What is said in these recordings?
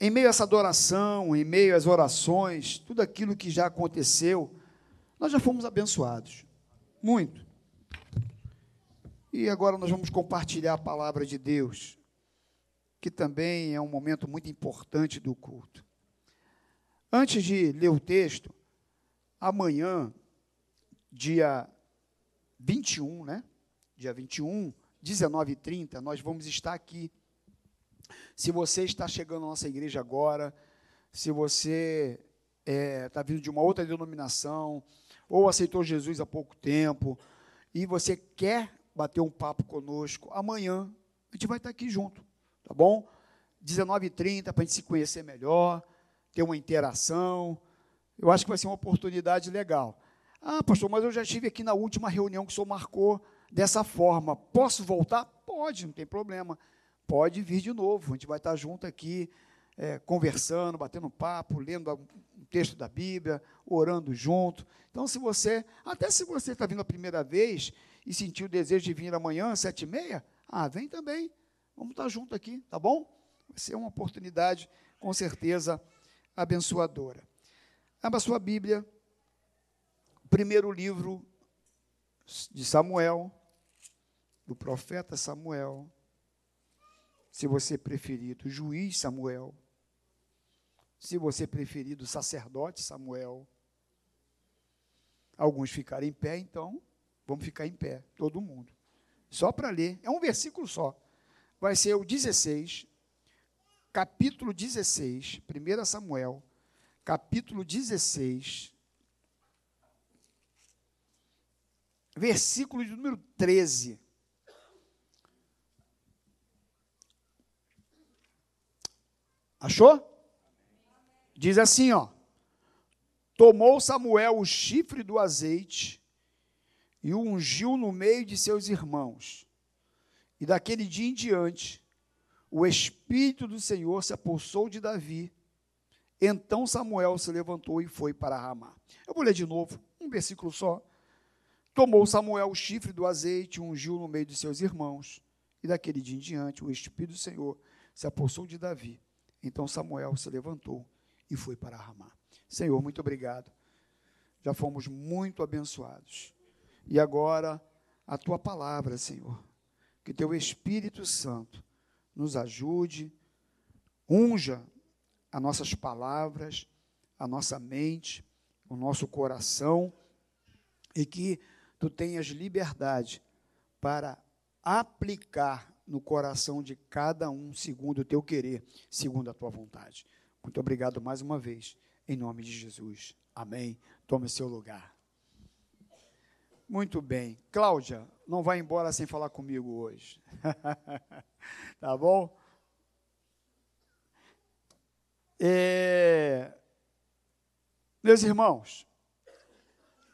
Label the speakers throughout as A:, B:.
A: em meio a essa adoração, em meio às orações, tudo aquilo que já aconteceu, nós já fomos abençoados. Muito. E agora nós vamos compartilhar a palavra de Deus, que também é um momento muito importante do culto. Antes de ler o texto, amanhã, dia 21, né? Dia 21, 19h30, nós vamos estar aqui se você está chegando à nossa igreja agora, se você está é, tá vindo de uma outra denominação, ou aceitou Jesus há pouco tempo, e você quer bater um papo conosco, amanhã a gente vai estar aqui junto, tá bom? 19h30 para a gente se conhecer melhor, ter uma interação. Eu acho que vai ser uma oportunidade legal. Ah, pastor, mas eu já estive aqui na última reunião que o senhor marcou dessa forma. Posso voltar? Pode, não tem problema pode vir de novo. A gente vai estar junto aqui, é, conversando, batendo papo, lendo um texto da Bíblia, orando junto. Então, se você, até se você está vindo a primeira vez e sentiu o desejo de vir amanhã, às sete e meia, ah, vem também. Vamos estar junto aqui, tá bom? Vai ser uma oportunidade, com certeza, abençoadora. Abra sua Bíblia, primeiro livro de Samuel, do profeta Samuel, se você preferir, do juiz Samuel, se você preferir, do sacerdote Samuel. Alguns ficarem em pé, então vamos ficar em pé, todo mundo. Só para ler, é um versículo só. Vai ser o 16, capítulo 16, 1 Samuel, capítulo 16, versículo de número 13. Achou? Diz assim, ó. Tomou Samuel o chifre do azeite e o ungiu no meio de seus irmãos. E daquele dia em diante, o Espírito do Senhor se apossou de Davi. Então Samuel se levantou e foi para Ramá. Eu vou ler de novo, um versículo só. Tomou Samuel o chifre do azeite, e ungiu no meio de seus irmãos. E daquele dia em diante, o Espírito do Senhor se apossou de Davi. Então Samuel se levantou e foi para Ramá. Senhor, muito obrigado. Já fomos muito abençoados. E agora, a tua palavra, Senhor, que teu Espírito Santo nos ajude, unja as nossas palavras, a nossa mente, o nosso coração, e que tu tenhas liberdade para aplicar no coração de cada um, segundo o teu querer, segundo a tua vontade. Muito obrigado mais uma vez, em nome de Jesus. Amém. Tome seu lugar. Muito bem. Cláudia, não vai embora sem falar comigo hoje. tá bom? É... Meus irmãos,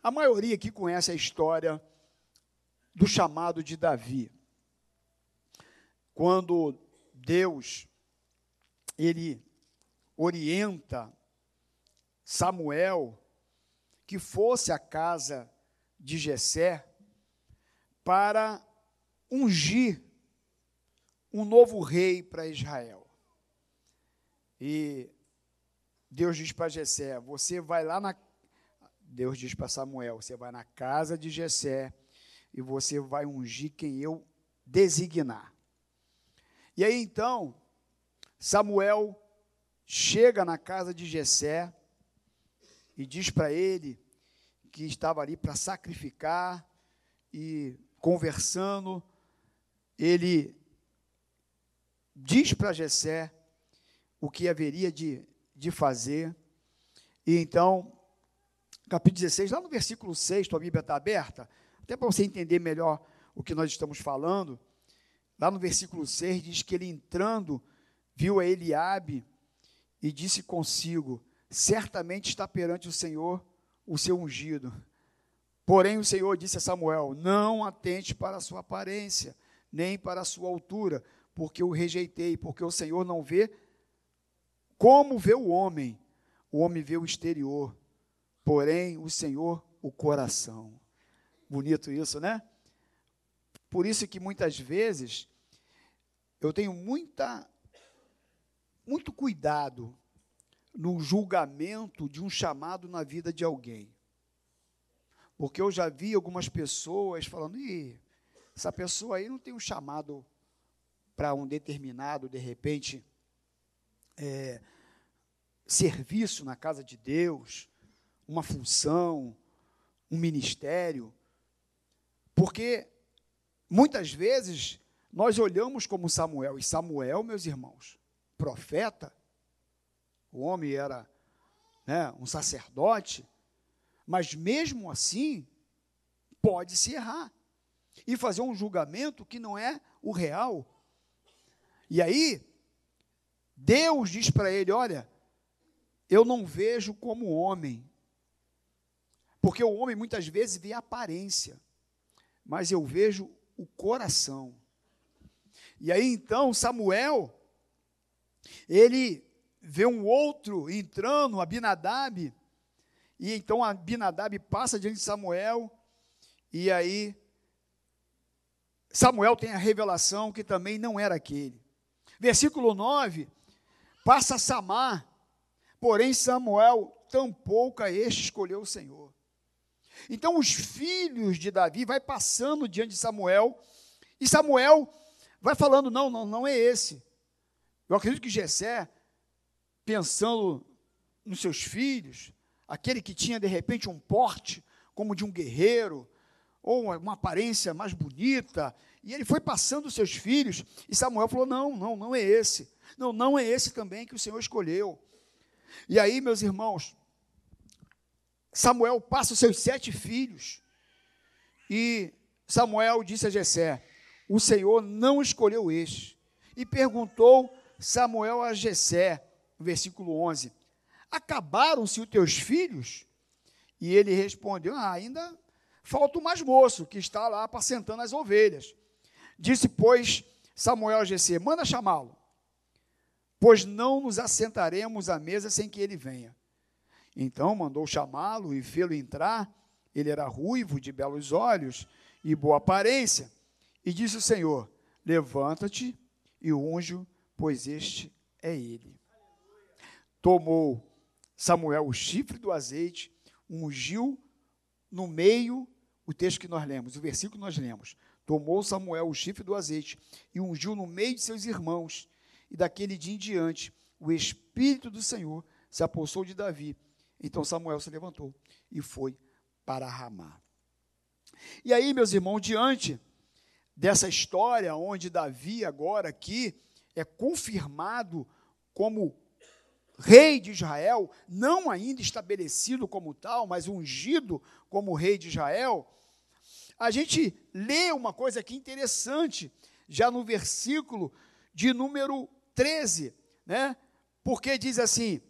A: a maioria aqui conhece a história do chamado de Davi quando Deus ele orienta Samuel que fosse à casa de Jessé para ungir um novo rei para Israel. E Deus diz para Jessé: "Você vai lá na Deus diz para Samuel: "Você vai na casa de Jessé e você vai ungir quem eu designar". E aí então, Samuel chega na casa de Jessé e diz para ele que estava ali para sacrificar e conversando, ele diz para Jessé o que haveria de, de fazer. E então, capítulo 16, lá no versículo 6, tua Bíblia está aberta, até para você entender melhor o que nós estamos falando. Lá no versículo 6 diz que ele entrando viu a Eliabe e disse consigo: Certamente está perante o Senhor o seu ungido. Porém o Senhor disse a Samuel: Não atente para a sua aparência, nem para a sua altura, porque o rejeitei, porque o Senhor não vê como vê o homem. O homem vê o exterior, porém o Senhor o coração. Bonito isso, né? Por isso que muitas vezes eu tenho muita muito cuidado no julgamento de um chamado na vida de alguém. Porque eu já vi algumas pessoas falando, Ih, essa pessoa aí não tem um chamado para um determinado, de repente, é, serviço na casa de Deus, uma função, um ministério. Porque muitas vezes nós olhamos como Samuel, e Samuel, meus irmãos, profeta, o homem era né, um sacerdote, mas mesmo assim, pode se errar e fazer um julgamento que não é o real. E aí, Deus diz para ele: Olha, eu não vejo como homem, porque o homem muitas vezes vê a aparência, mas eu vejo o coração. E aí então Samuel, ele vê um outro entrando, Abinadab, e então Abinadab passa diante de Samuel, e aí Samuel tem a revelação que também não era aquele. Versículo 9, passa Samar, porém Samuel tampouco a este escolheu o Senhor. Então os filhos de Davi vai passando diante de Samuel, e Samuel vai falando, não, não, não é esse. Eu acredito que Jessé, pensando nos seus filhos, aquele que tinha de repente um porte como de um guerreiro, ou uma aparência mais bonita, e ele foi passando os seus filhos, e Samuel falou: Não, não, não é esse. Não, não é esse também que o Senhor escolheu. E aí, meus irmãos, Samuel passa os seus sete filhos, e Samuel disse a Jessé: O Senhor não escolheu este. E perguntou Samuel a Jessé, versículo 11: Acabaram-se os teus filhos? E ele respondeu: ah, ainda falta o mais moço, que está lá apacentando as ovelhas. Disse, pois, Samuel a Jessé: Manda chamá-lo, pois não nos assentaremos à mesa sem que ele venha. Então mandou chamá-lo e fê-lo entrar. Ele era ruivo, de belos olhos e boa aparência. E disse o Senhor: Levanta-te e unge, pois este é ele. Tomou Samuel o chifre do azeite, ungiu no meio, o texto que nós lemos, o versículo que nós lemos. Tomou Samuel o chifre do azeite e ungiu no meio de seus irmãos. E daquele dia em diante, o Espírito do Senhor se apossou de Davi. Então Samuel se levantou e foi para Ramá. E aí, meus irmãos, diante dessa história onde Davi agora aqui é confirmado como rei de Israel, não ainda estabelecido como tal, mas ungido como rei de Israel, a gente lê uma coisa aqui interessante, já no versículo de número 13, né? Porque diz assim: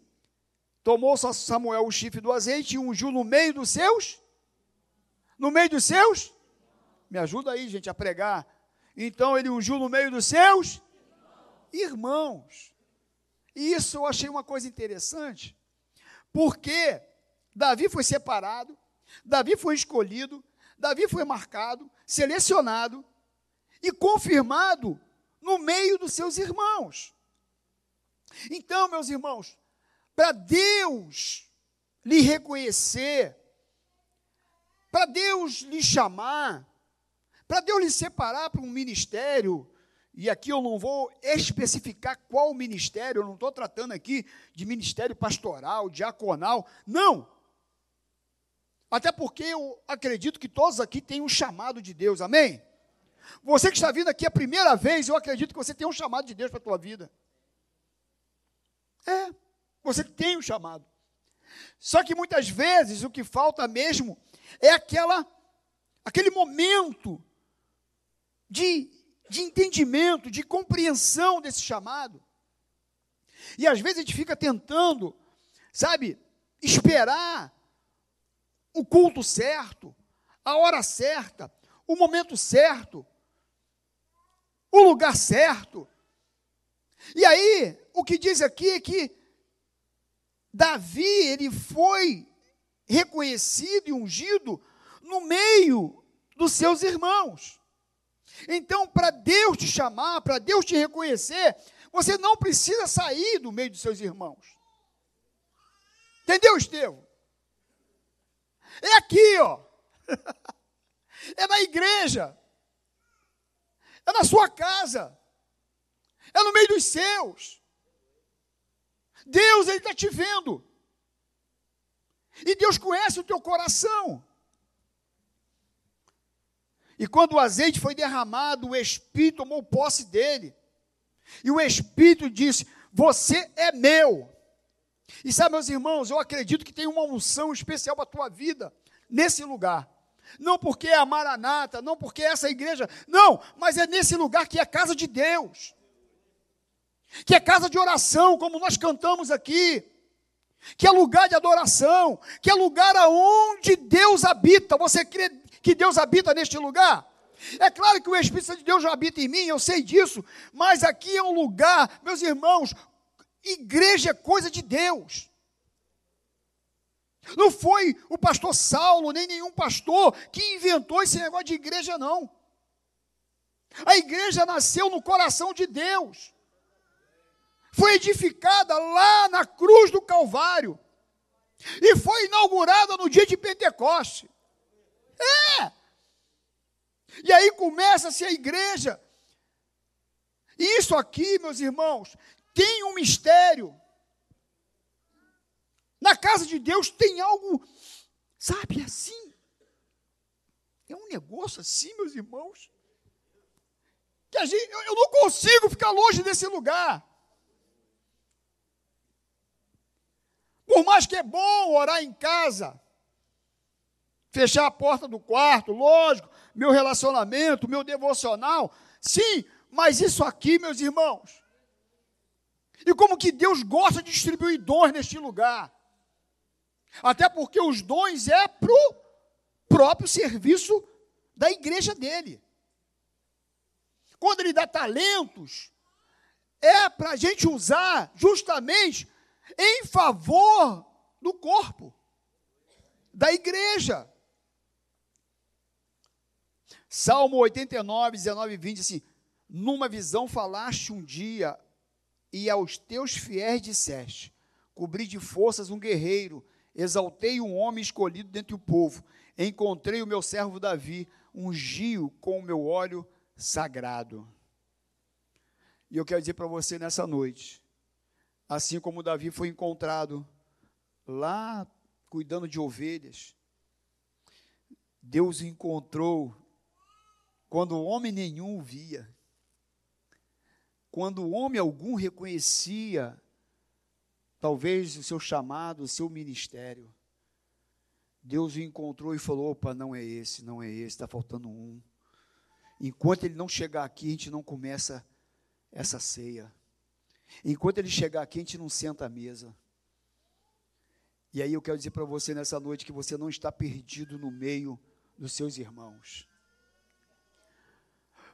A: Tomou Samuel o chifre do azeite e ungiu no meio dos seus? No meio dos seus? Me ajuda aí, gente, a pregar. Então ele ungiu no meio dos seus irmãos. E isso eu achei uma coisa interessante, porque Davi foi separado, Davi foi escolhido, Davi foi marcado, selecionado e confirmado no meio dos seus irmãos. Então, meus irmãos, para Deus lhe reconhecer, para Deus lhe chamar, para Deus lhe separar para um ministério, e aqui eu não vou especificar qual ministério, eu não estou tratando aqui de ministério pastoral, diaconal, não. Até porque eu acredito que todos aqui têm um chamado de Deus, amém? Você que está vindo aqui a primeira vez, eu acredito que você tem um chamado de Deus para a tua vida. É, você tem um chamado. Só que muitas vezes o que falta mesmo é aquela, aquele momento de de entendimento, de compreensão desse chamado. E às vezes a gente fica tentando, sabe, esperar o culto certo, a hora certa, o momento certo, o lugar certo. E aí, o que diz aqui é que Davi, ele foi reconhecido e ungido no meio dos seus irmãos. Então, para Deus te chamar, para Deus te reconhecer, Você não precisa sair do meio dos seus irmãos. Entendeu, Estevão? É aqui, ó. É na igreja. É na sua casa. É no meio dos seus. Deus, Ele está te vendo. E Deus conhece o teu coração. E quando o azeite foi derramado, o Espírito tomou posse dele. E o Espírito disse: Você é meu. E sabe, meus irmãos, eu acredito que tem uma unção especial para a tua vida nesse lugar. Não porque é a Maranata, não porque é essa igreja, não, mas é nesse lugar que é casa de Deus, que é casa de oração, como nós cantamos aqui, que é lugar de adoração, que é lugar aonde Deus habita. Você crê que Deus habita neste lugar? É claro que o Espírito de Deus já habita em mim, eu sei disso, mas aqui é um lugar, meus irmãos, igreja é coisa de Deus. Não foi o pastor Saulo, nem nenhum pastor que inventou esse negócio de igreja, não. A igreja nasceu no coração de Deus. Foi edificada lá na cruz do Calvário. E foi inaugurada no dia de Pentecoste. É! E aí começa-se a igreja. Isso aqui, meus irmãos, tem um mistério. Na casa de Deus tem algo, sabe, assim. É um negócio assim, meus irmãos. Que a gente, eu, eu não consigo ficar longe desse lugar. Por mais que é bom orar em casa, fechar a porta do quarto, lógico, meu relacionamento, meu devocional, sim, mas isso aqui, meus irmãos, e como que Deus gosta de distribuir dons neste lugar. Até porque os dons é para o próprio serviço da igreja dele. Quando ele dá talentos, é para a gente usar justamente em favor do corpo, da igreja. Salmo 89, 19 e 20, assim, numa visão falaste um dia, e aos teus fiéis disseste, cobri de forças um guerreiro, Exaltei um homem escolhido dentre o povo. Encontrei o meu servo Davi, ungiu com o meu óleo sagrado. E eu quero dizer para você nessa noite, assim como Davi foi encontrado lá cuidando de ovelhas, Deus o encontrou quando homem nenhum o via, quando homem algum reconhecia talvez o seu chamado, o seu ministério. Deus o encontrou e falou: opa, não é esse, não é esse, está faltando um. Enquanto ele não chegar aqui, a gente não começa essa ceia. Enquanto ele chegar aqui, a gente não senta à mesa. E aí eu quero dizer para você nessa noite que você não está perdido no meio dos seus irmãos.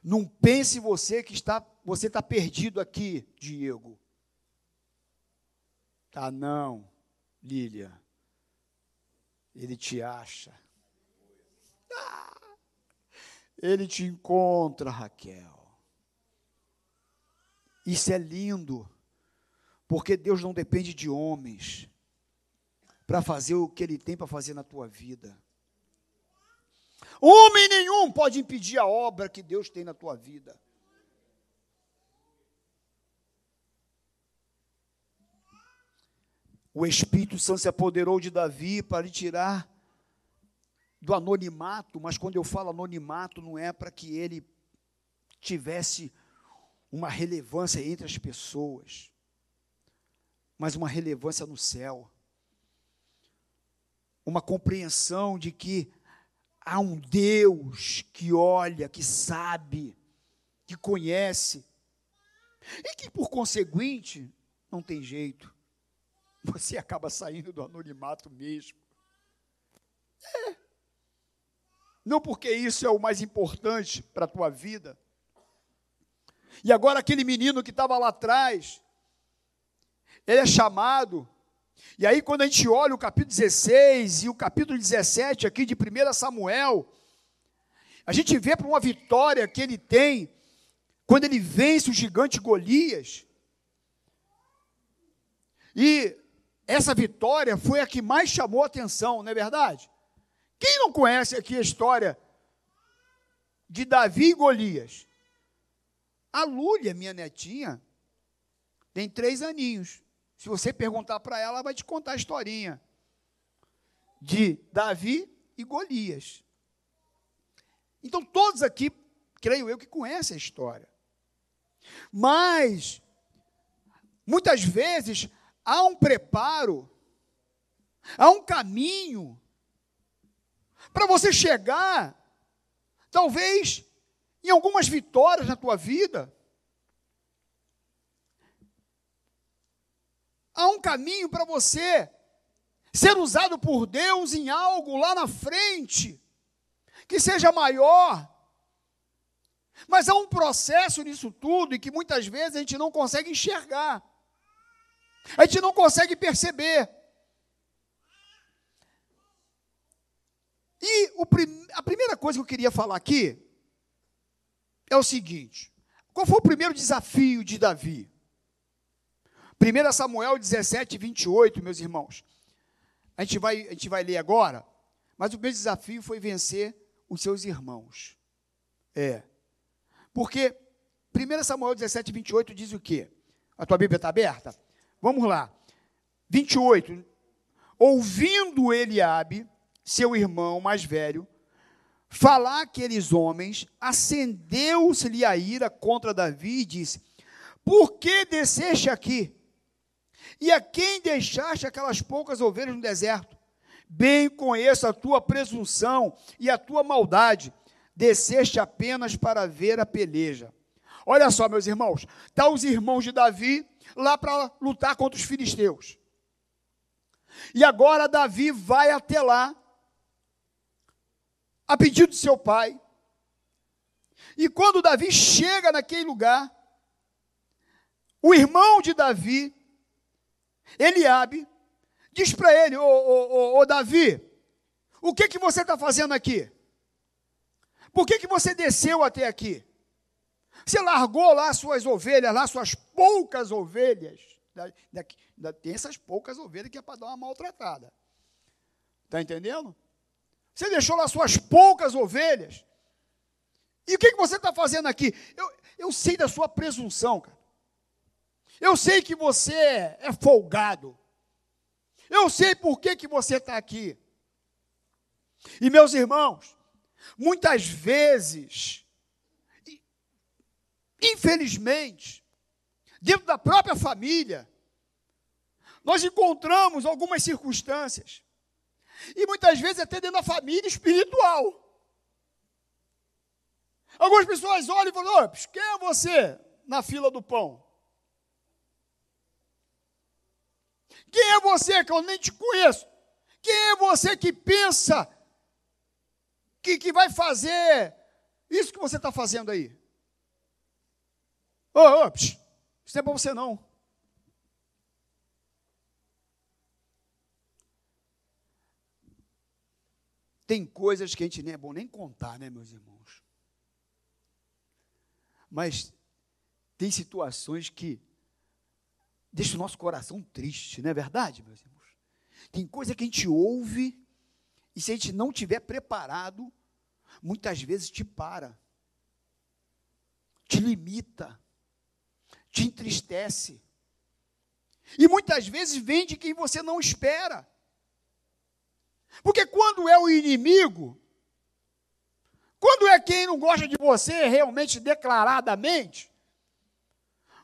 A: Não pense você que está, você está perdido aqui, Diego. Ah, não, Lília. Ele te acha. Ah, ele te encontra, Raquel. Isso é lindo, porque Deus não depende de homens para fazer o que Ele tem para fazer na tua vida. Homem nenhum pode impedir a obra que Deus tem na tua vida. O Espírito Santo se apoderou de Davi para lhe tirar do anonimato, mas quando eu falo anonimato, não é para que ele tivesse uma relevância entre as pessoas, mas uma relevância no céu. Uma compreensão de que há um Deus que olha, que sabe, que conhece, e que, por conseguinte, não tem jeito você acaba saindo do anonimato mesmo. É. Não porque isso é o mais importante para a tua vida. E agora aquele menino que estava lá atrás, ele é chamado. E aí quando a gente olha o capítulo 16 e o capítulo 17 aqui de 1 Samuel, a gente vê para uma vitória que ele tem quando ele vence o gigante Golias. E essa vitória foi a que mais chamou a atenção, não é verdade? Quem não conhece aqui a história de Davi e Golias? A Lúlia, minha netinha, tem três aninhos. Se você perguntar para ela, ela vai te contar a historinha de Davi e Golias. Então, todos aqui, creio eu, que conhecem a história. Mas, muitas vezes, há um preparo, há um caminho para você chegar, talvez, em algumas vitórias na tua vida. Há um caminho para você ser usado por Deus em algo lá na frente, que seja maior. Mas há um processo nisso tudo e que muitas vezes a gente não consegue enxergar, a gente não consegue perceber. E o, a primeira coisa que eu queria falar aqui é o seguinte: qual foi o primeiro desafio de Davi? 1 Samuel 17, 28, meus irmãos. A gente, vai, a gente vai ler agora, mas o primeiro desafio foi vencer os seus irmãos. É. Porque 1 Samuel 17, 28 diz o quê? A tua Bíblia está aberta? Vamos lá. 28. Ouvindo Eliabe, seu irmão mais velho, falar aqueles homens, acendeu-se-lhe a ira contra Davi e disse: Por que desceste aqui? E a quem deixaste aquelas poucas ovelhas no deserto? Bem conheço a tua presunção e a tua maldade. Desceste apenas para ver a peleja. Olha só, meus irmãos, tá os irmãos de Davi lá para lutar contra os filisteus. E agora Davi vai até lá, a pedido de seu pai. E quando Davi chega naquele lugar, o irmão de Davi Eliabe diz para ele, ô, Davi, o que que você está fazendo aqui? Por que que você desceu até aqui? Você largou lá suas ovelhas, lá suas poucas ovelhas. tem essas poucas ovelhas que é para dar uma maltratada. Está entendendo? Você deixou lá suas poucas ovelhas. E o que, que você está fazendo aqui? Eu, eu sei da sua presunção, cara. Eu sei que você é folgado. Eu sei por que, que você está aqui. E meus irmãos, muitas vezes, infelizmente, dentro da própria família, nós encontramos algumas circunstâncias, e muitas vezes até dentro da família espiritual. Algumas pessoas olham e falam: quem é você na fila do pão? Quem é você que eu nem te conheço? Quem é você que pensa que, que vai fazer isso que você está fazendo aí? Ô, oh, oh, isso não é para você não. Tem coisas que a gente nem é bom nem contar, né, meus irmãos? Mas tem situações que deixa o nosso coração triste, não é verdade, meus irmãos? Tem coisa que a gente ouve e se a gente não tiver preparado, muitas vezes te para, te limita, te entristece. E muitas vezes vem de quem você não espera. Porque quando é o inimigo, quando é quem não gosta de você realmente declaradamente,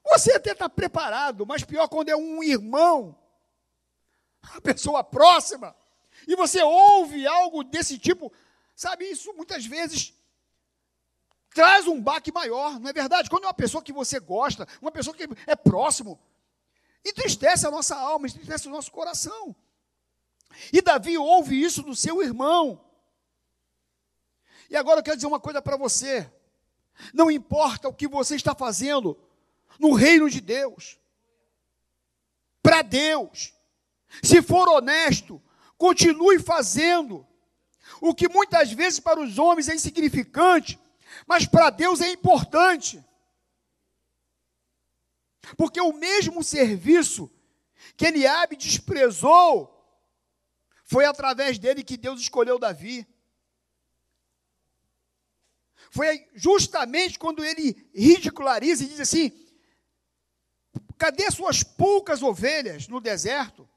A: você até está preparado, mas pior quando é um irmão, a pessoa próxima, e você ouve algo desse tipo, sabe, isso muitas vezes traz um baque maior, não é verdade? Quando é uma pessoa que você gosta, uma pessoa que é próximo, entristece a nossa alma, entristece o nosso coração. E Davi ouve isso do seu irmão. E agora eu quero dizer uma coisa para você: não importa o que você está fazendo, no reino de Deus. Para Deus. Se for honesto, continue fazendo o que muitas vezes para os homens é insignificante, mas para Deus é importante. Porque o mesmo serviço que Eliabe desprezou, foi através dele que Deus escolheu Davi. Foi justamente quando ele ridiculariza e diz assim: cadê suas poucas ovelhas no deserto?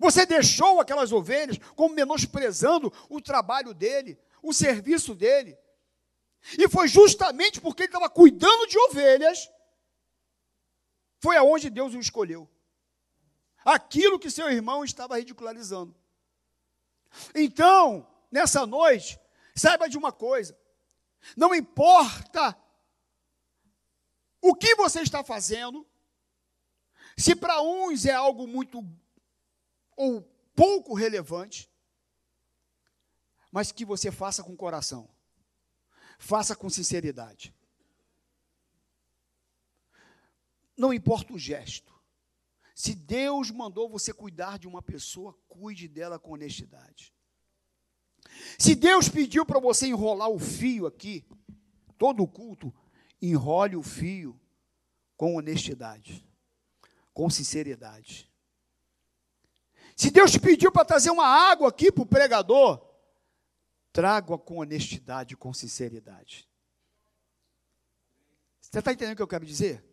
A: Você deixou aquelas ovelhas como menosprezando o trabalho dele, o serviço dele. E foi justamente porque ele estava cuidando de ovelhas, foi aonde Deus o escolheu. Aquilo que seu irmão estava ridicularizando. Então, nessa noite, saiba de uma coisa: não importa o que você está fazendo, se para uns é algo muito ou pouco relevante, mas que você faça com coração, faça com sinceridade. Não importa o gesto. Se Deus mandou você cuidar de uma pessoa, cuide dela com honestidade. Se Deus pediu para você enrolar o fio aqui, todo o culto, enrole o fio com honestidade, com sinceridade. Se Deus te pediu para trazer uma água aqui para o pregador, traga com honestidade, com sinceridade. Você está entendendo o que eu quero dizer?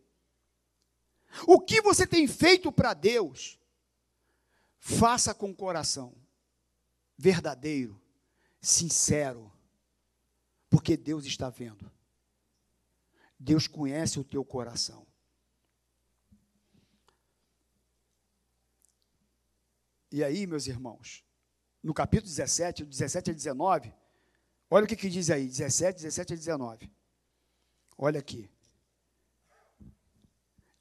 A: O que você tem feito para Deus, faça com coração verdadeiro, sincero, porque Deus está vendo. Deus conhece o teu coração. E aí, meus irmãos, no capítulo 17, 17 a 19, olha o que, que diz aí, 17, 17 a 19. Olha aqui.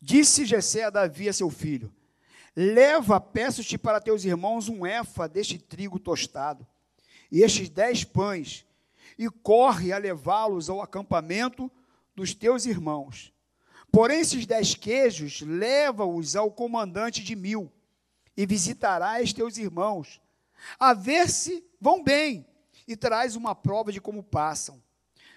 A: Disse Jessé a Davi a seu filho: Leva, peço-te para teus irmãos um efa deste trigo tostado, e estes dez pães, e corre a levá-los ao acampamento dos teus irmãos. Porém, esses dez queijos, leva-os ao comandante de mil, e visitarás teus irmãos, a ver se vão bem, e traz uma prova de como passam.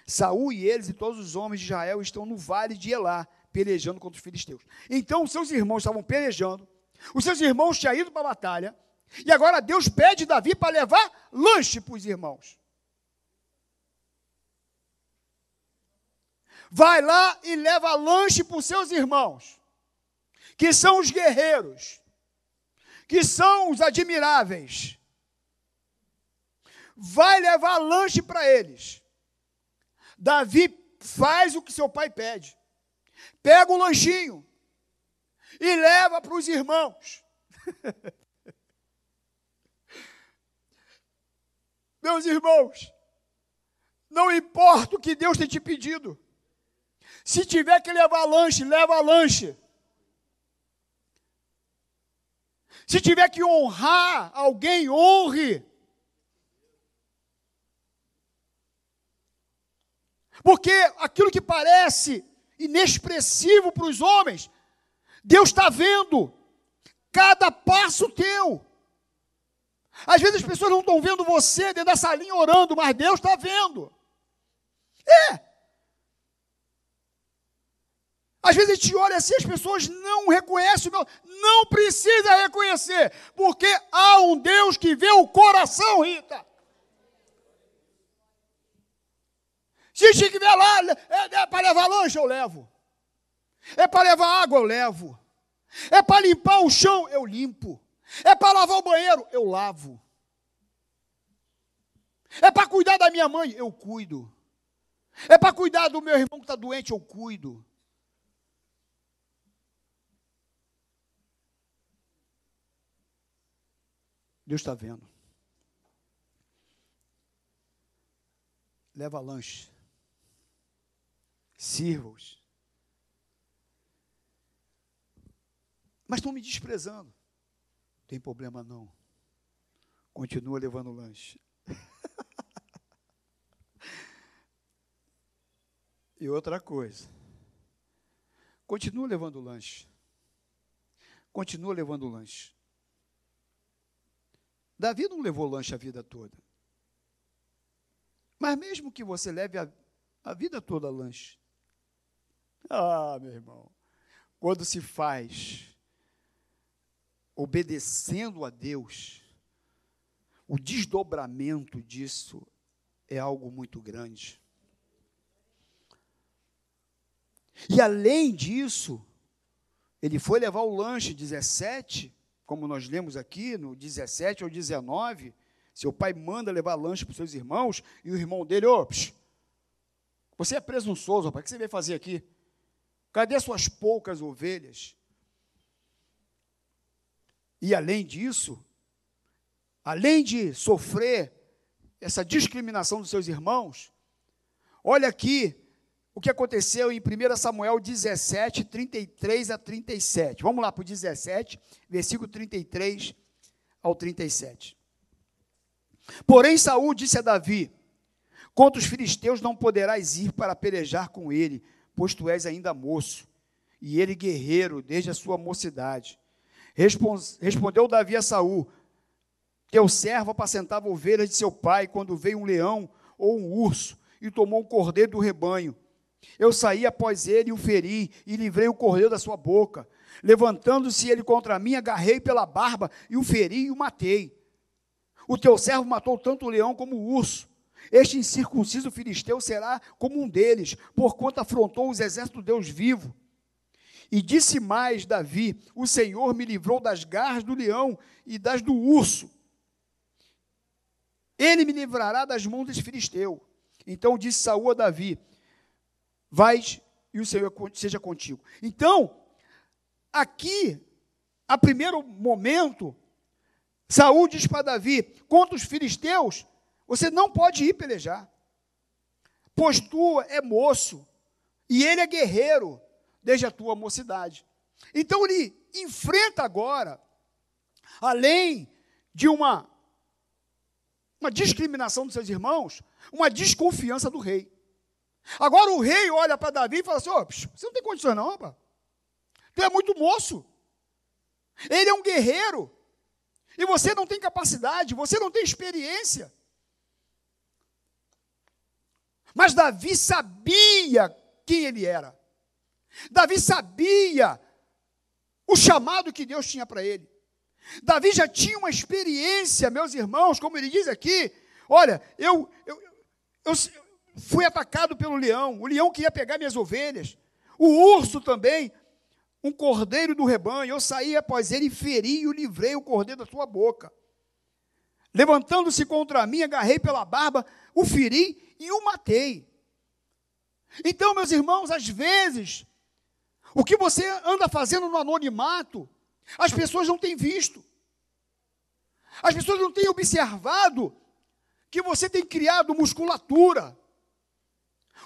A: Saul e eles e todos os homens de Israel estão no vale de Elá, pelejando contra os filisteus. Então, os seus irmãos estavam pelejando, os seus irmãos tinham ido para a batalha, e agora Deus pede Davi para levar lanche para os irmãos. Vai lá e leva lanche para os seus irmãos, que são os guerreiros, que são os admiráveis. Vai levar lanche para eles. Davi faz o que seu pai pede. Pega o lanchinho e leva para os irmãos. Meus irmãos, não importa o que Deus tem te pedido. Se tiver que levar lanche, leva lanche. Se tiver que honrar alguém, honre. Porque aquilo que parece inexpressivo para os homens, Deus está vendo cada passo teu. Às vezes as pessoas não estão vendo você dentro da salinha orando, mas Deus está vendo. É. Às vezes a gente olha assim, as pessoas não reconhecem o meu. Não precisa reconhecer, porque há um Deus que vê o coração, Rita. Se estiver lá, é, é para levar lanche, eu levo. É para levar água, eu levo. É para limpar o chão, eu limpo. É para lavar o banheiro, eu lavo. É para cuidar da minha mãe, eu cuido. É para cuidar do meu irmão que está doente, eu cuido. Deus está vendo. Leva lanche. Sirva-os. Mas estão me desprezando. Não tem problema não. Continua levando lanche. e outra coisa. Continua levando lanche. Continua levando lanche. Davi não levou lanche a vida toda. Mas mesmo que você leve a, a vida toda lanche. Ah, meu irmão. Quando se faz obedecendo a Deus, o desdobramento disso é algo muito grande. E além disso, ele foi levar o lanche 17, como nós lemos aqui, no 17 ou 19. Seu pai manda levar lanche para os seus irmãos, e o irmão dele, ô, você é presunçoso, rapaz, o que você veio fazer aqui? Cadê suas poucas ovelhas? E além disso, além de sofrer essa discriminação dos seus irmãos, olha aqui o que aconteceu em 1 Samuel 17, 33 a 37. Vamos lá para o 17, versículo 33 ao 37. Porém, Saul disse a Davi: Contra os filisteus não poderás ir para pelejar com ele, pois tu és ainda moço, e ele guerreiro desde a sua mocidade. Respondeu Davi a Saul: Teu servo apacentava ovelhas de seu pai quando veio um leão ou um urso e tomou um cordeiro do rebanho. Eu saí após ele e o feri e livrei o cordeiro da sua boca. Levantando-se ele contra mim, agarrei pela barba e o feri e o matei. O teu servo matou tanto o leão como o urso. Este incircunciso filisteu será como um deles, porquanto afrontou os exércitos do Deus vivo. E disse mais Davi: O Senhor me livrou das garras do leão e das do urso. Ele me livrará das mãos desse filisteu. Então disse Saúl a Davi: Vais e o Senhor seja contigo. Então, aqui, a primeiro momento, Saúl diz para Davi: contra os filisteus, você não pode ir pelejar, pois tu é moço e ele é guerreiro desde a tua mocidade. Então ele enfrenta agora, além de uma, uma discriminação dos seus irmãos, uma desconfiança do rei. Agora o rei olha para Davi e fala assim: oh, você não tem condições, não, rapaz. Tu é muito moço. Ele é um guerreiro. E você não tem capacidade, você não tem experiência. Mas Davi sabia quem ele era. Davi sabia o chamado que Deus tinha para ele. Davi já tinha uma experiência, meus irmãos, como ele diz aqui. Olha, eu, eu, eu, fui atacado pelo leão, o leão queria pegar minhas ovelhas, o urso também, um cordeiro do rebanho. Eu saí após ele e feri e o livrei o cordeiro da sua boca. Levantando-se contra mim, agarrei pela barba, o feri e o matei. Então, meus irmãos, às vezes, o que você anda fazendo no anonimato, as pessoas não têm visto. As pessoas não têm observado que você tem criado musculatura.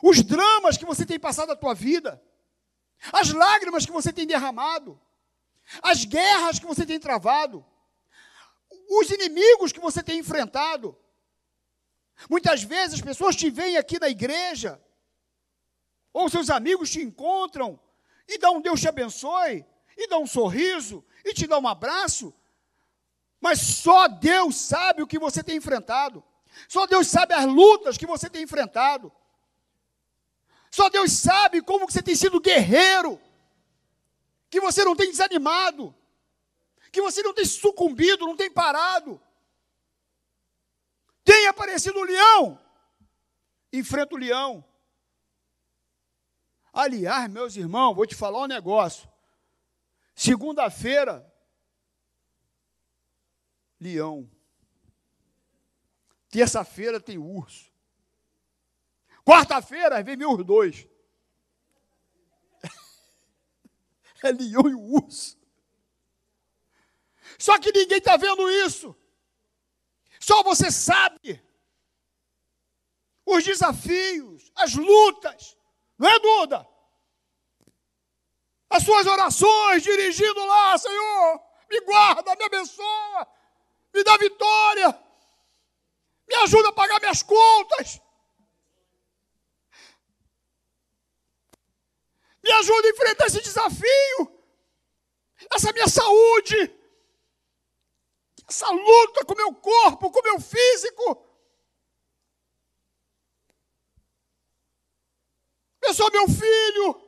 A: Os dramas que você tem passado na tua vida. As lágrimas que você tem derramado. As guerras que você tem travado. Os inimigos que você tem enfrentado. Muitas vezes as pessoas te veem aqui na igreja, ou seus amigos te encontram e dão um Deus te abençoe, e dá um sorriso, e te dá um abraço, mas só Deus sabe o que você tem enfrentado, só Deus sabe as lutas que você tem enfrentado, só Deus sabe como você tem sido guerreiro, que você não tem desanimado, que você não tem sucumbido, não tem parado, tem aparecido o leão. Enfrenta o leão. Aliás, meus irmãos, vou te falar um negócio. Segunda-feira, leão. Terça-feira tem urso. Quarta-feira vem os dois. É leão e urso. Só que ninguém está vendo isso. Só você sabe os desafios, as lutas, não é, Duda? As suas orações dirigindo lá, Senhor, me guarda, me abençoa, me dá vitória, me ajuda a pagar minhas contas. Me ajuda a enfrentar esse desafio, essa minha saúde, essa luta com o meu corpo, com o meu físico. Eu sou meu filho.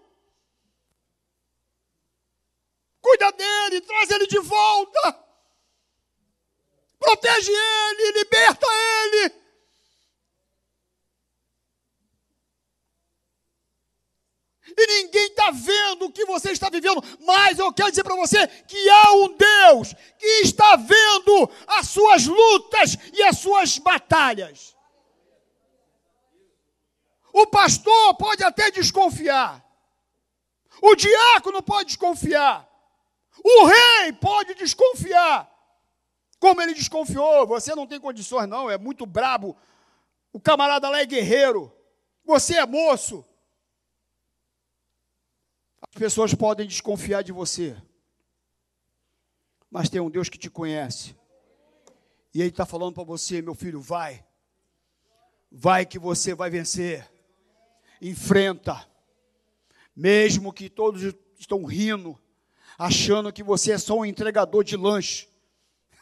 A: Cuida dele, traz ele de volta. Protege ele, liberta ele. E ninguém está vendo o que você está vivendo, mas eu quero dizer para você que há um Deus que está vendo as suas lutas e as suas batalhas. O pastor pode até desconfiar, o diácono pode desconfiar, o rei pode desconfiar. Como ele desconfiou, você não tem condições, não, é muito brabo. O camarada lá é guerreiro, você é moço. As pessoas podem desconfiar de você, mas tem um Deus que te conhece, e Ele está falando para você, meu filho, vai, vai que você vai vencer, enfrenta, mesmo que todos estão rindo, achando que você é só um entregador de lanche.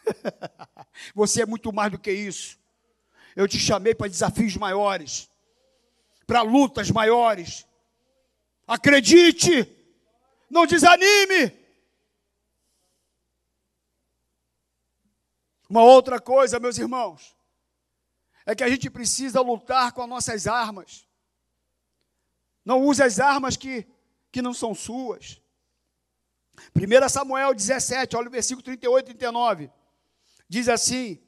A: você é muito mais do que isso. Eu te chamei para desafios maiores, para lutas maiores. Acredite, não desanime. Uma outra coisa, meus irmãos, é que a gente precisa lutar com as nossas armas. Não use as armas que, que não são suas. 1 Samuel 17, olha o versículo 38 e 39. Diz assim: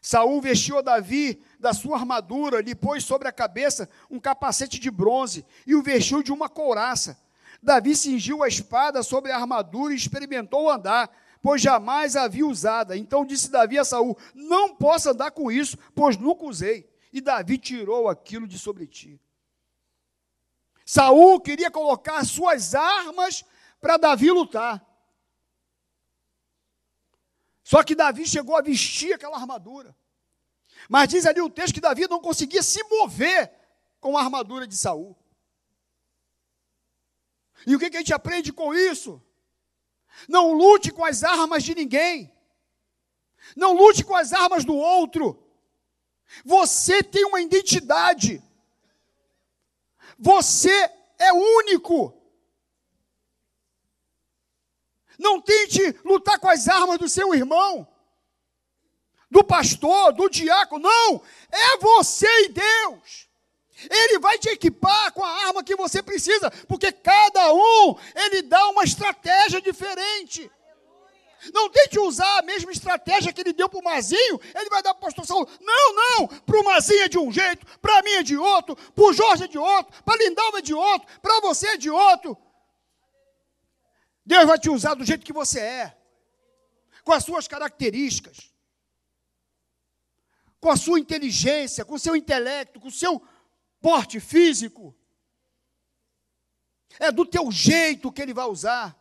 A: Saul vestiu Davi da sua armadura, lhe pôs sobre a cabeça um capacete de bronze e o vestiu de uma couraça. Davi cingiu a espada sobre a armadura e experimentou andar, pois jamais a havia usada. Então disse Davi a Saul: Não posso andar com isso, pois nunca usei. E Davi tirou aquilo de sobre ti. Saul queria colocar suas armas para Davi lutar. Só que Davi chegou a vestir aquela armadura. Mas diz ali o texto que Davi não conseguia se mover com a armadura de Saul. E o que, a gente aprende com isso? Não lute com as armas de ninguém. Não lute com as armas do outro. Você tem uma identidade. Você é único. Não tente lutar com as armas do seu irmão, do pastor, do diácono. Não, é você e Deus. Ele vai te equipar com a arma que você precisa, porque cada um ele dá uma estratégia diferente. Não tente usar a mesma estratégia que ele deu para o Mazinho, ele vai dar para o pastor Saulo. Não, não, para o Mazinho é de um jeito, para mim é de outro, para o Jorge é de outro, para Lindalma é de outro, para você é de outro. Deus vai te usar do jeito que você é, com as suas características, com a sua inteligência, com o seu intelecto, com o seu porte físico. É do teu jeito que ele vai usar,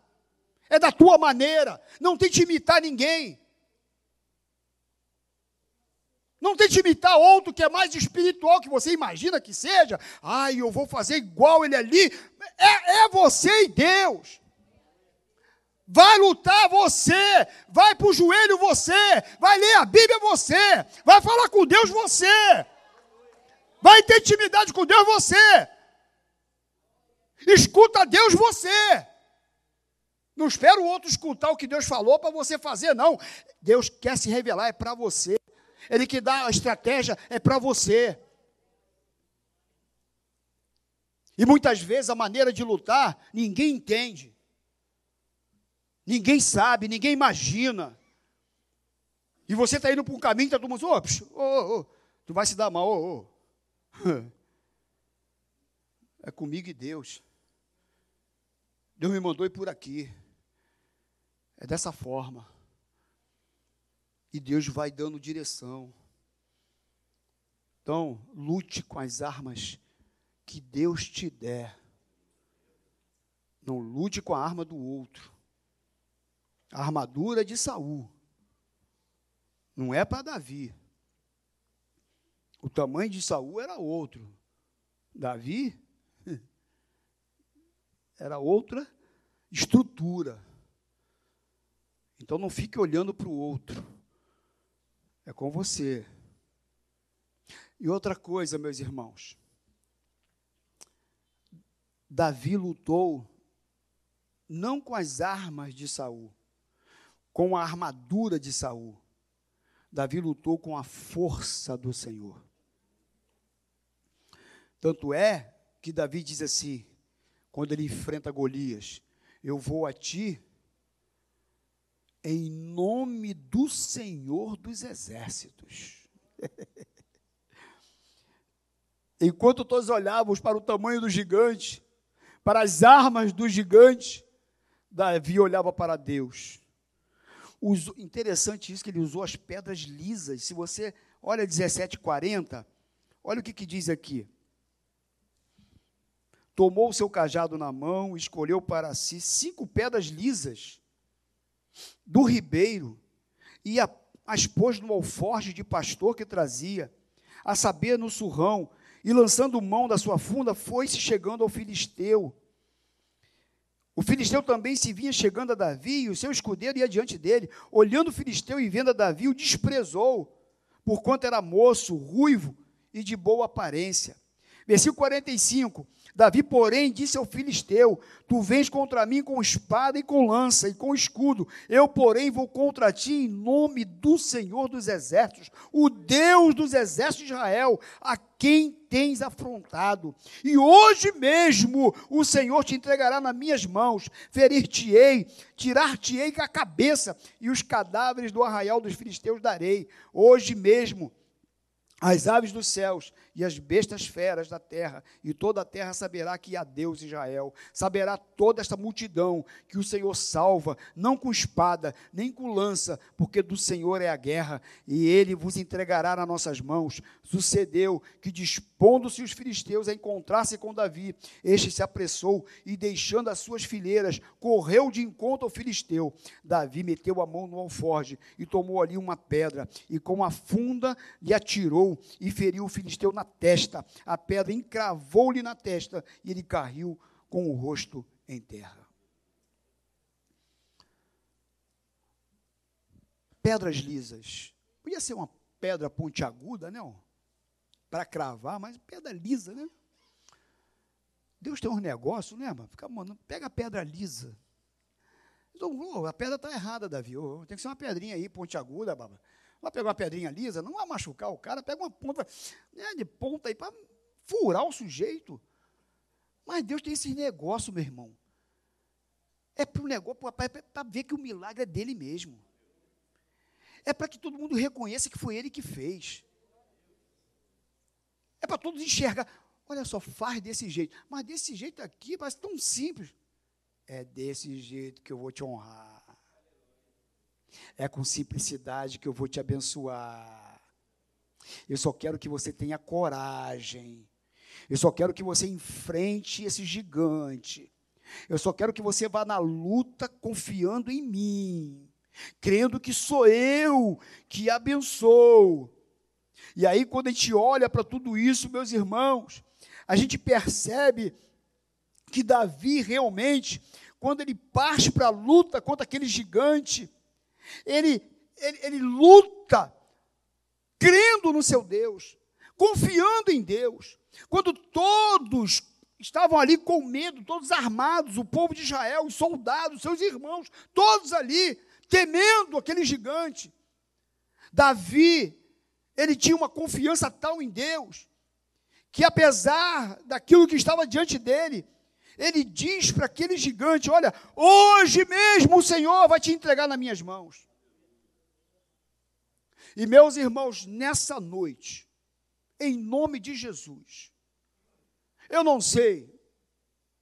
A: é da tua maneira. Não tente imitar ninguém. Não tente imitar outro que é mais espiritual que você imagina que seja. Ai, eu vou fazer igual ele ali. É, é você e Deus. Vai lutar você, vai para o joelho você, vai ler a Bíblia você, vai falar com Deus você, vai ter intimidade com Deus você, escuta Deus você. Não espera o outro escutar o que Deus falou para você fazer, não. Deus quer se revelar, é para você. Ele que dá a estratégia, é para você. E muitas vezes a maneira de lutar, ninguém entende. Ninguém sabe, ninguém imagina. E você está indo para um caminho, está todo mundo, ô, oh, oh, tu vai se dar mal, ô, oh, É comigo e Deus. Deus me mandou ir por aqui. É dessa forma. E Deus vai dando direção. Então, lute com as armas que Deus te der. Não lute com a arma do outro a armadura de Saul. Não é para Davi. O tamanho de Saul era outro. Davi era outra estrutura. Então não fique olhando para o outro. É com você. E outra coisa, meus irmãos. Davi lutou não com as armas de Saul, com a armadura de Saul. Davi lutou com a força do Senhor. Tanto é que Davi diz assim, quando ele enfrenta Golias: Eu vou a ti em nome do Senhor dos exércitos. Enquanto todos olhávamos para o tamanho do gigante, para as armas do gigante, Davi olhava para Deus. Usou, interessante isso que ele usou as pedras lisas. Se você olha 17:40, olha o que, que diz aqui. Tomou o seu cajado na mão, escolheu para si cinco pedras lisas do ribeiro e as pôs no alforje de pastor que trazia, a saber, no surrão, e lançando mão da sua funda, foi-se chegando ao filisteu. O filisteu também se vinha chegando a Davi, e o seu escudeiro ia diante dele. Olhando o filisteu e vendo a Davi, o desprezou, porquanto era moço, ruivo e de boa aparência. Versículo 45: Davi, porém, disse ao filisteu: Tu vens contra mim com espada e com lança e com escudo. Eu, porém, vou contra ti em nome do Senhor dos exércitos, o Deus dos exércitos de Israel, a quem tens afrontado. E hoje mesmo o Senhor te entregará nas minhas mãos, ferir-te-ei, tirar-te-ei a cabeça, e os cadáveres do arraial dos filisteus darei. Hoje mesmo as aves dos céus e as bestas feras da terra, e toda a terra saberá que há Deus Israel, saberá toda esta multidão que o Senhor salva, não com espada, nem com lança, porque do Senhor é a guerra, e ele vos entregará nas nossas mãos. Sucedeu que, dispondo-se os filisteus a encontrar-se com Davi, este se apressou e, deixando as suas fileiras, correu de encontro ao filisteu. Davi meteu a mão no alforge e tomou ali uma pedra, e com a funda lhe atirou e feriu o filisteu na testa. A pedra encravou-lhe na testa e ele caiu com o rosto em terra. Pedras lisas. Podia ser uma pedra pontiaguda, né? Para cravar, mas pedra lisa, né? Deus tem uns negócios, né, mano? Fica, mano, pega a pedra lisa. Então, oh, a pedra está errada, Davi. Oh, tem que ser uma pedrinha aí, pontiaguda, baba. Vai pegar uma pedrinha lisa, não vai machucar o cara, pega uma ponta né, de ponta aí para furar o sujeito. Mas Deus tem esse negócio, meu irmão. É para o negócio, para ver que o milagre é dele mesmo. É para que todo mundo reconheça que foi ele que fez. É para todos enxergar. Olha só, faz desse jeito. Mas desse jeito aqui parece tão simples. É desse jeito que eu vou te honrar. É com simplicidade que eu vou te abençoar. Eu só quero que você tenha coragem. Eu só quero que você enfrente esse gigante. Eu só quero que você vá na luta confiando em mim, crendo que sou eu que abençoo. E aí, quando a gente olha para tudo isso, meus irmãos, a gente percebe que Davi realmente, quando ele parte para a luta contra aquele gigante, ele, ele, ele luta crendo no seu Deus, confiando em Deus. Quando todos estavam ali com medo, todos armados, o povo de Israel, os soldados, seus irmãos, todos ali, temendo aquele gigante. Davi, ele tinha uma confiança tal em Deus, que apesar daquilo que estava diante dele, ele diz para aquele gigante: Olha, hoje mesmo o Senhor vai te entregar nas minhas mãos. E meus irmãos, nessa noite, em nome de Jesus, eu não sei,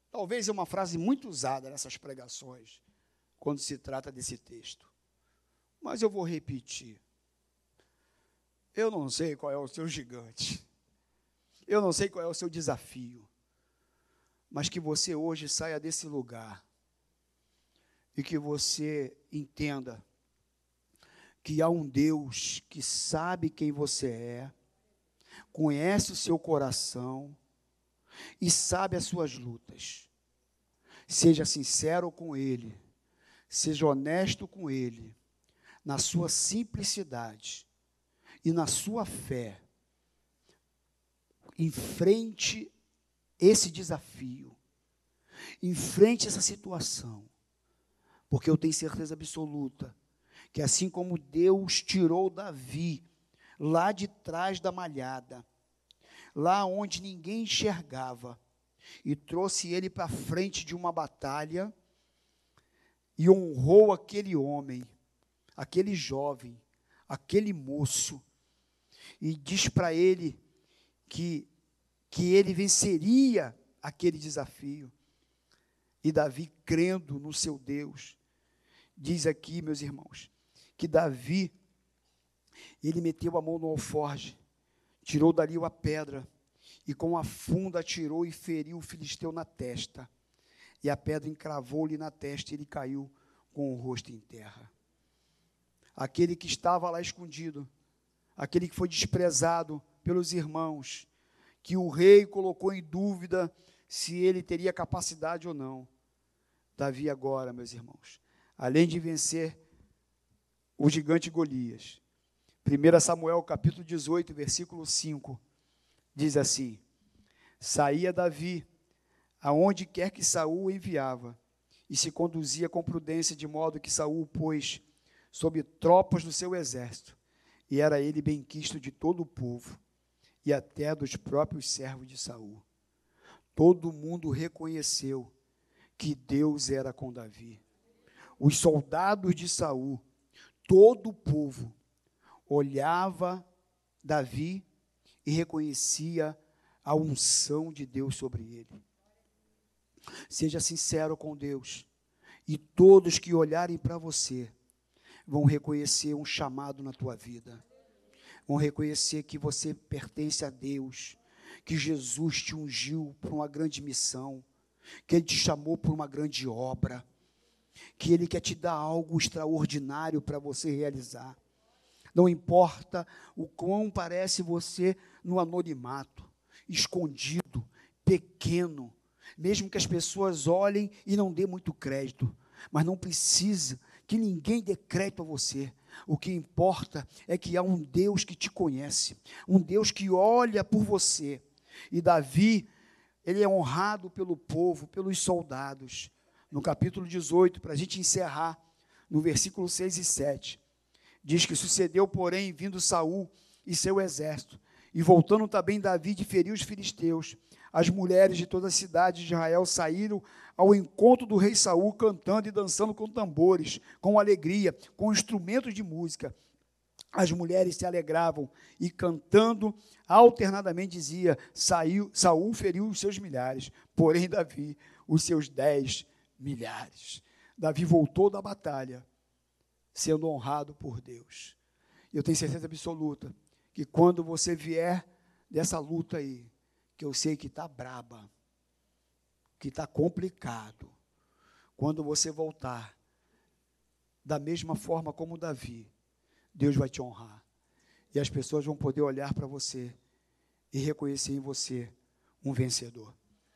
A: talvez é uma frase muito usada nessas pregações, quando se trata desse texto, mas eu vou repetir. Eu não sei qual é o seu gigante, eu não sei qual é o seu desafio, mas que você hoje saia desse lugar e que você entenda que há um Deus que sabe quem você é, conhece o seu coração e sabe as suas lutas. Seja sincero com Ele, seja honesto com Ele, na sua simplicidade e na sua fé. Enfrente esse desafio. Enfrente essa situação. Porque eu tenho certeza absoluta que assim como Deus tirou Davi lá de trás da malhada, lá onde ninguém enxergava, e trouxe ele para frente de uma batalha e honrou aquele homem, aquele jovem, aquele moço, e diz para ele que, que ele venceria aquele desafio. E Davi, crendo no seu Deus, diz aqui, meus irmãos, que Davi, ele meteu a mão no alforge, tirou dali a pedra, e com a funda atirou e feriu o filisteu na testa. E a pedra encravou-lhe na testa e ele caiu com o rosto em terra. Aquele que estava lá escondido, aquele que foi desprezado pelos irmãos, que o rei colocou em dúvida se ele teria capacidade ou não. Davi agora, meus irmãos, além de vencer o gigante Golias, 1 Samuel capítulo 18, versículo 5, diz assim: Saía Davi aonde quer que Saul o enviava, e se conduzia com prudência de modo que Saul o pôs sob tropas do seu exército, e era ele benquisto de todo o povo e até dos próprios servos de Saul. Todo mundo reconheceu que Deus era com Davi. Os soldados de Saul, todo o povo olhava Davi e reconhecia a unção de Deus sobre ele. Seja sincero com Deus, e todos que olharem para você vão reconhecer um chamado na tua vida. Vão reconhecer que você pertence a Deus, que Jesus te ungiu para uma grande missão, que Ele te chamou para uma grande obra, que Ele quer te dar algo extraordinário para você realizar. Não importa o quão parece você no anonimato, escondido, pequeno, mesmo que as pessoas olhem e não dê muito crédito, mas não precisa que ninguém dê crédito a você. O que importa é que há um Deus que te conhece, um Deus que olha por você. E Davi, ele é honrado pelo povo, pelos soldados. No capítulo 18, para a gente encerrar, no versículo 6 e 7, diz que sucedeu, porém, vindo Saul e seu exército, e voltando também Davi de ferir os filisteus, as mulheres de toda a cidade de Israel saíram ao encontro do rei Saul, cantando e dançando com tambores, com alegria, com instrumentos de música. As mulheres se alegravam e cantando alternadamente dizia: Saiu, Saul feriu os seus milhares, porém Davi os seus dez milhares. Davi voltou da batalha, sendo honrado por Deus. Eu tenho certeza absoluta que quando você vier dessa luta aí, que eu sei que está braba, que está complicado, quando você voltar, da mesma forma como Davi, Deus vai te honrar. E as pessoas vão poder olhar para você e reconhecer em você um vencedor.